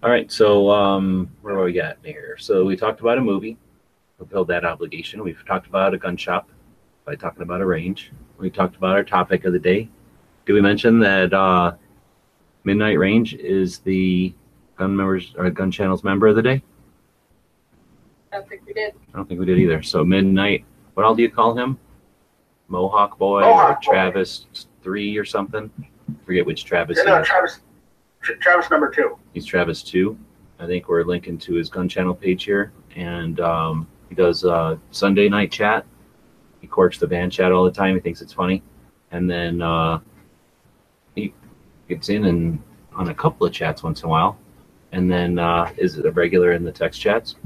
[SPEAKER 2] All right, so um, where are we at here? So we talked about a movie, fulfilled that obligation. We've talked about a gun shop by talking about a range. We talked about our topic of the day. Did we mention that uh, Midnight Range is the gun members or gun channels member of the day?
[SPEAKER 4] I don't think we did.
[SPEAKER 2] I don't think we did either. So Midnight, what all do you call him? Mohawk Boy
[SPEAKER 3] Mohawk
[SPEAKER 2] or
[SPEAKER 3] Boy.
[SPEAKER 2] Travis Three or something? Forget which Travis
[SPEAKER 3] Yeah, no,
[SPEAKER 2] is.
[SPEAKER 3] Travis, Travis number two.
[SPEAKER 2] He's Travis Two. I think we're linking to his gun channel page here, and um, he does uh, Sunday night chat. He quirks the van chat all the time. He thinks it's funny, and then uh, he gets in and on a couple of chats once in a while, and then uh, is a regular in the text chats.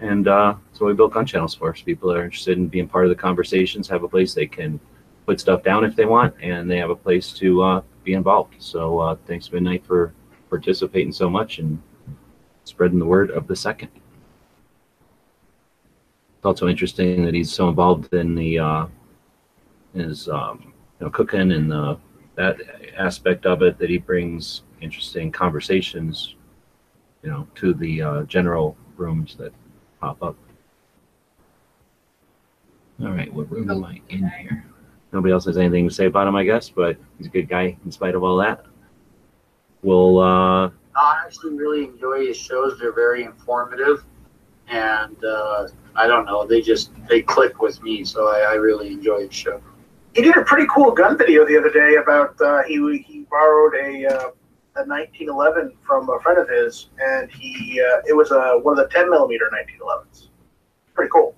[SPEAKER 2] And uh, so we built gun channels for. So people are interested in being part of the conversations have a place they can put stuff down if they want, and they have a place to uh, be involved. So uh, thanks Midnight for participating so much and spreading the word of the second. It's also interesting that he's so involved in the uh, his um, you know cooking and the, that aspect of it that he brings interesting conversations, you know, to the uh, general rooms that pop up. All right, what room am I in here? Nobody else has anything to say about him, I guess, but he's a good guy in spite of all that. We'll uh,
[SPEAKER 7] I actually really enjoy his shows. They're very informative, and uh, I don't know, they just they click with me. So I, I really enjoy the show.
[SPEAKER 3] He did a pretty cool gun video the other day about uh, he he borrowed a uh, a 1911 from a friend of his, and he uh, it was a one of the 10 millimeter 1911s. Pretty cool.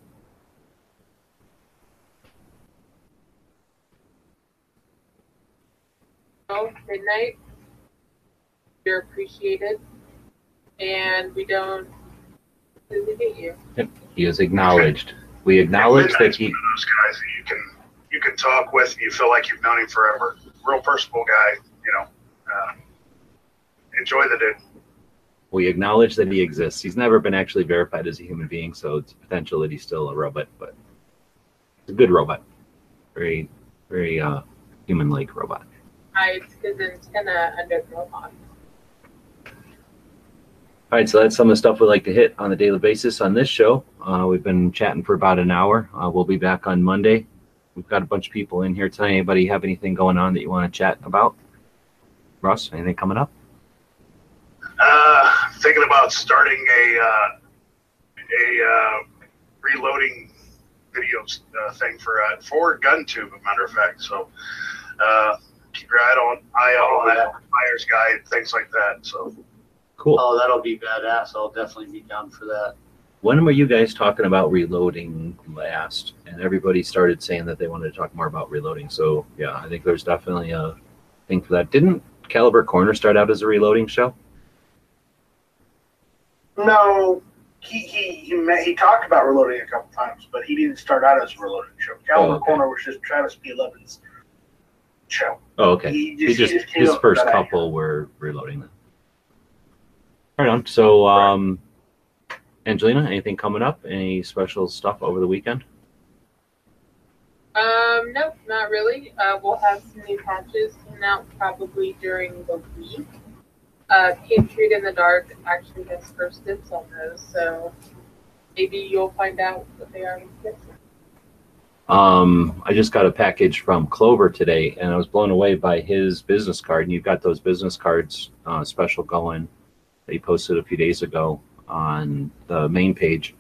[SPEAKER 4] Oh, midnight. You're appreciated, and we don't really hate you.
[SPEAKER 2] he is acknowledged. We acknowledge that
[SPEAKER 6] Midnight's
[SPEAKER 2] he
[SPEAKER 6] one of those guys that you can you can talk with, and you feel like you've known him forever. Real personable guy, you know. Uh, enjoy the dude.
[SPEAKER 2] We acknowledge that he exists. He's never been actually verified as a human being, so it's potential that he's still a robot, but it's a good robot. Very, very uh, human-like robot.
[SPEAKER 4] hides his antenna under the mohawk.
[SPEAKER 2] All right, so that's some of the stuff we like to hit on a daily basis on this show. Uh, we've been chatting for about an hour. Uh, we'll be back on Monday. We've got a bunch of people in here tonight. Anybody have anything going on that you want to chat about? Russ, anything coming up?
[SPEAKER 6] Uh, thinking about starting a uh, a uh, reloading video uh, thing for uh, for GunTube, as a matter of fact. So uh, keep your eye on eye on that buyer's guide, things like that. So
[SPEAKER 2] Cool.
[SPEAKER 7] Oh, that'll be badass. I'll definitely be down for that.
[SPEAKER 2] When were you guys talking about reloading last? And everybody started saying that they wanted to talk more about reloading. So yeah, I think there's definitely a thing for that. Didn't Caliber Corner start out as a reloading show?
[SPEAKER 3] No, he he he, met, he talked about reloading a couple times, but he didn't start out as a reloading show. Oh, Caliber
[SPEAKER 2] Oh, okay.
[SPEAKER 3] Corner was just Travis P. Levin's show.
[SPEAKER 2] Oh, okay.
[SPEAKER 3] He
[SPEAKER 2] He
[SPEAKER 3] just,
[SPEAKER 2] just,
[SPEAKER 3] he just
[SPEAKER 2] his first
[SPEAKER 3] that idea.
[SPEAKER 2] couple were reloading them. Right on. So, um, Angelina, anything coming up? Any special stuff over the weekend?
[SPEAKER 4] Um, nope, not really. Uh, we'll have some new patches coming out probably during the week. Uh, Patriot in the Dark actually has first dibs on those, so maybe you'll find out what they are. when you get them.
[SPEAKER 2] Um, I just got a package from Clover today, and I was blown away by his business card. And you've got those business cards uh, special going he posted a few days ago on the main page.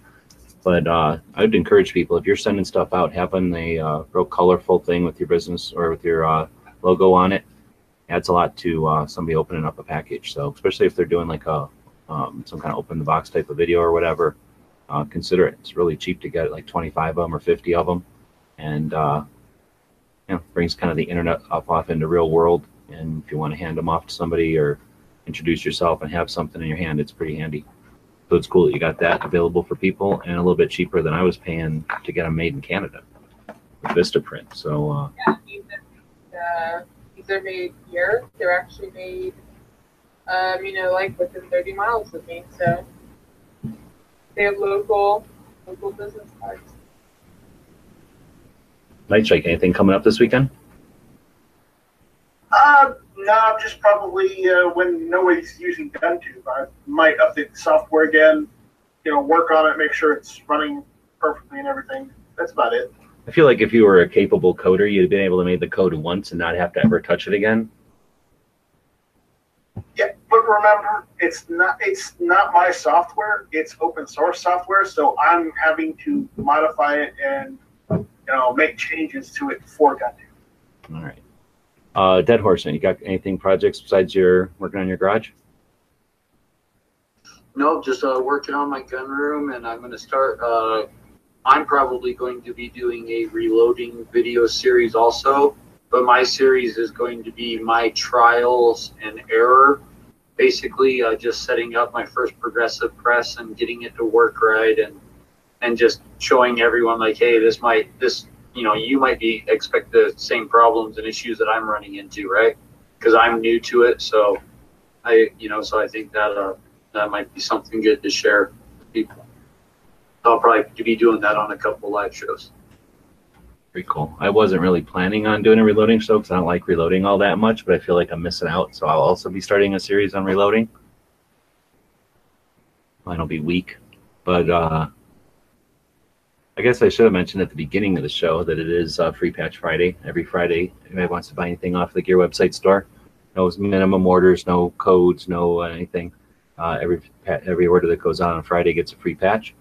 [SPEAKER 2] But uh, I'd encourage people if you're sending stuff out, having a uh, real colorful thing with your business or with your uh, logo on it adds a lot to uh, somebody opening up a package. So especially if they're doing like a um, some kind of open the box type of video or whatever, uh, consider it. It's really cheap to get like 25 of them or 50 of them and uh, you know brings kind of the internet up off into real world. And if you want to hand them off to somebody or introduce yourself and have something in your hand, it's pretty handy. So it's cool that you got that available for people and a little bit cheaper than I was paying to get them made in Canada with Vistaprint. So uh,
[SPEAKER 4] Yeah, these are, uh, these are made here. They're actually made, um, you know, like within 30 miles of me. So they have local, local business cards.
[SPEAKER 2] Night Strike, anything coming up this weekend?
[SPEAKER 3] Uh, no, I'm just probably uh, when nobody's using GunTube, I might update the software again. You know, work on it, make sure it's running perfectly and everything. That's about it.
[SPEAKER 2] I feel like if you were a capable coder, you'd been able to make the code once and not have to ever touch it again.
[SPEAKER 3] Yeah, but remember, it's not it's not my software. It's open source software, so I'm having to modify it and you know make changes to it for GunTube.
[SPEAKER 2] All right. Uh, Dead Horse, you got anything projects besides your working on your garage?
[SPEAKER 7] No, just uh, working on my gun room, and I'm going to start. Uh, I'm probably going to be doing a reloading video series also, but my series is going to be my trials and error. Basically, uh, just setting up my first progressive press and getting it to work right, and and just showing everyone like, hey, this might this you know you might be expect the same problems and issues that I'm running into, right? Because I'm new to it, so I you know so I think that uh, that might be something good to share with people. I'll probably be doing that on a couple live shows.
[SPEAKER 2] Pretty cool. I wasn't really planning on doing a reloading show because I don't like reloading all that much, but I feel like I'm missing out. So I'll also be starting a series on reloading. Mine'll be weak, but uh, I guess I should have mentioned at the beginning of the show that it is uh, Free Patch Friday. Every Friday, anybody wants to buy anything off the Gear website store, no minimum orders, no codes, no anything. Uh, every every order that goes on on Friday gets a free patch.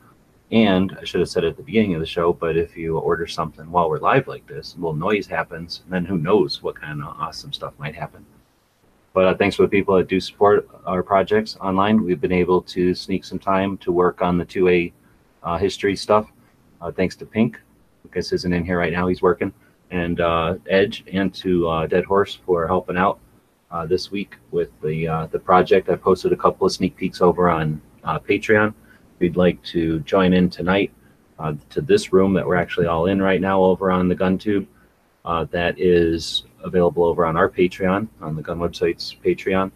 [SPEAKER 2] And I should have said at the beginning of the show, but if you order something while we're live like this, little noise happens, and then who knows what kind of awesome stuff might happen. But uh, thanks for the people that do support our projects online. We've been able to sneak some time to work on the 2A uh, history stuff. Uh, thanks to Pink, Lucas isn't in here right now, he's working, and uh, Edge, and to uh, Dead Horse for helping out this week with the the project. I posted a couple of sneak peeks over on Patreon. If you'd like to join in tonight to this room that we're actually all in right now over on the GunTube, Uh, that is available over on our Patreon, on the Gun Website's Patreon.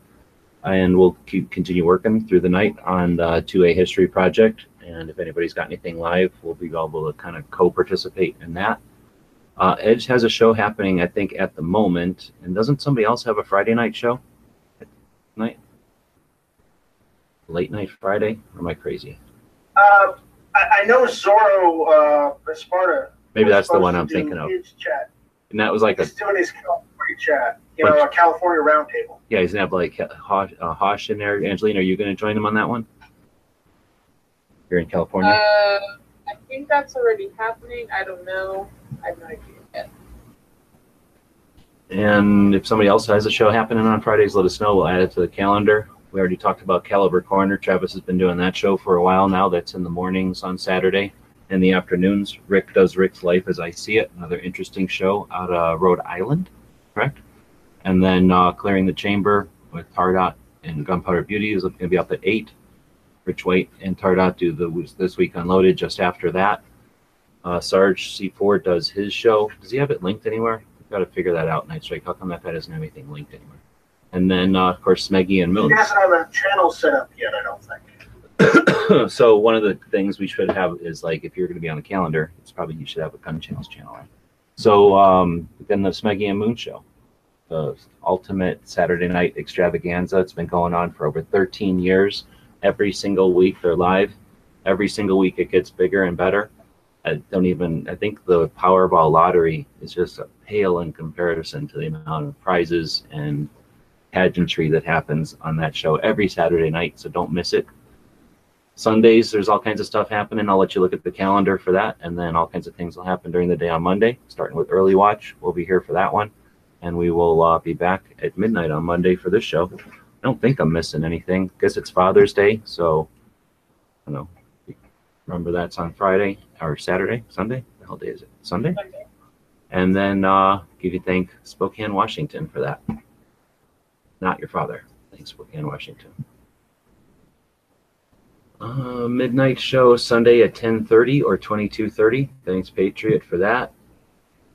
[SPEAKER 2] And we'll keep continue working through the night on the 2A History Project. And if anybody's got anything live, we'll be able to kind of co participate in that. Uh, Edge has a show happening, I think, at the moment. And doesn't somebody else have a Friday night show? Night? Late night Friday? Or am I crazy?
[SPEAKER 3] Uh, I, I know Zorro uh, Esparta.
[SPEAKER 2] Maybe that's the one I'm thinking of.
[SPEAKER 3] Chat.
[SPEAKER 2] And that was like a
[SPEAKER 3] doing his California chat. You know, a California roundtable.
[SPEAKER 2] yeah, he's gonna have like Hosh, uh, Hosh in there. Angelina, are you gonna join him on that one? You're in California.
[SPEAKER 4] Uh, I think that's already happening. I don't know. I have no idea yet.
[SPEAKER 2] And if somebody else has a show happening on Fridays, let us know. We'll add it to the calendar. We already talked about Caliber Corner. Travis has been doing that show for a while now. That's in the mornings on Saturday. In the afternoons, Rick does Rick's Life as I See It, another interesting show out of Rhode Island, correct? And then uh, Clearing the Chamber with Tardot and Gunpowder Beauty is going to be up at 8. Rich White and Tardot do the This Week Unloaded just after that. Uh, Sarge C4 does his show. Does he have it linked anywhere? We've got to figure that out, Night Strike. How come that guy doesn't have anything linked anywhere? And then, uh, of course, Smeggy and
[SPEAKER 3] Moon.
[SPEAKER 2] He
[SPEAKER 3] doesn't have a channel set up yet, I don't think.
[SPEAKER 2] so one of the things we should have is like if you're going to be on the calendar, it's probably you should have a gun channels channel. Right? So um, then the Smeggy and Moon show, the ultimate Saturday night extravaganza. It's been going on for over 13 years. Every single week they're live. Every single week it gets bigger and better. I don't even. I think the Powerball lottery is just a pale in comparison to the amount of prizes and pageantry that happens on that show every Saturday night. So don't miss it. Sundays, there's all kinds of stuff happening. I'll let you look at the calendar for that. And then all kinds of things will happen during the day on Monday, starting with early watch. We'll be here for that one. And we will uh, be back at midnight on Monday for this show. Don't think I'm missing anything. Guess it's Father's Day. So, I don't know. Remember that's on Friday or Saturday, Sunday? The hell day is it? Sunday?
[SPEAKER 4] Sunday.
[SPEAKER 2] And then uh, give you thank Spokane, Washington for that. Not your father. Thanks, Spokane, Washington. Uh, midnight show Sunday at 10:30 or 22:30. Thanks, Patriot, for that.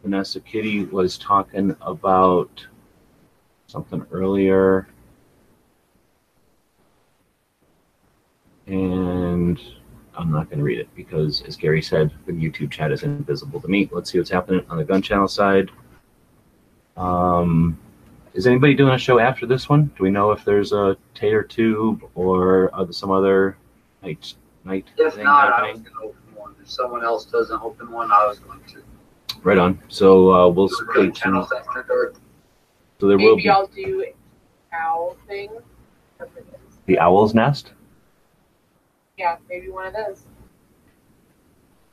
[SPEAKER 2] Vanessa Kitty was talking about something earlier, and I'm not going to read it because, as Gary said, the YouTube chat is invisible to me. Let's see what's happening on the gun channel side. Um, is anybody doing a show after this one? Do we know if there's a Tater Tube or uh, some other night night
[SPEAKER 7] If
[SPEAKER 2] thing
[SPEAKER 7] not, I was gonna open one. If someone else doesn't open one, I was going to.
[SPEAKER 2] Right on. So uh, we'll
[SPEAKER 7] So
[SPEAKER 2] continue.
[SPEAKER 7] channels after dark.
[SPEAKER 2] So there will
[SPEAKER 4] Maybe
[SPEAKER 2] be
[SPEAKER 4] I'll do owl thing. Whatever it is.
[SPEAKER 2] the Owl's Nest.
[SPEAKER 4] Yeah, maybe one of those.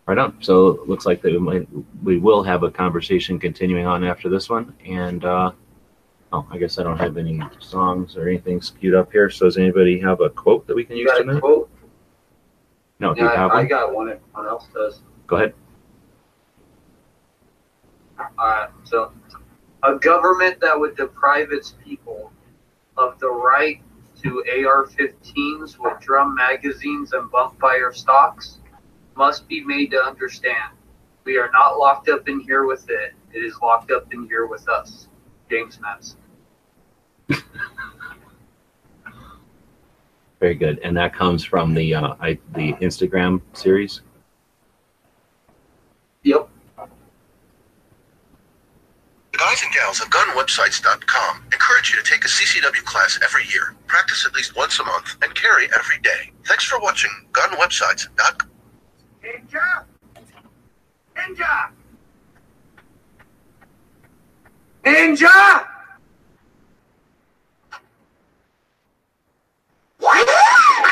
[SPEAKER 2] Right on. So it looks like that we might we will have a conversation continuing on after this one. And uh, oh, I guess I don't have any songs or anything skewed up here. So does anybody have a quote that we can
[SPEAKER 7] You
[SPEAKER 2] use
[SPEAKER 7] got a
[SPEAKER 2] tonight?
[SPEAKER 7] quote?
[SPEAKER 2] No, do you have
[SPEAKER 7] I, I got one. If someone else does.
[SPEAKER 2] Go ahead.
[SPEAKER 7] Alright, so a government that would deprive its people of the right to AR-15s with drum magazines and bump fire stocks must be made to understand. We are not locked up in here with it. It is locked up in here with us. James Madison.
[SPEAKER 2] Very good. And that comes from the uh, I, the Instagram series.
[SPEAKER 7] Yep
[SPEAKER 8] guys and gals at gunwebsites.com encourage you to take a CCW class every year, practice at least once a month, and carry every day. Thanks for watching gunwebsites.com.
[SPEAKER 3] Ninja! Ninja! Ninja! What?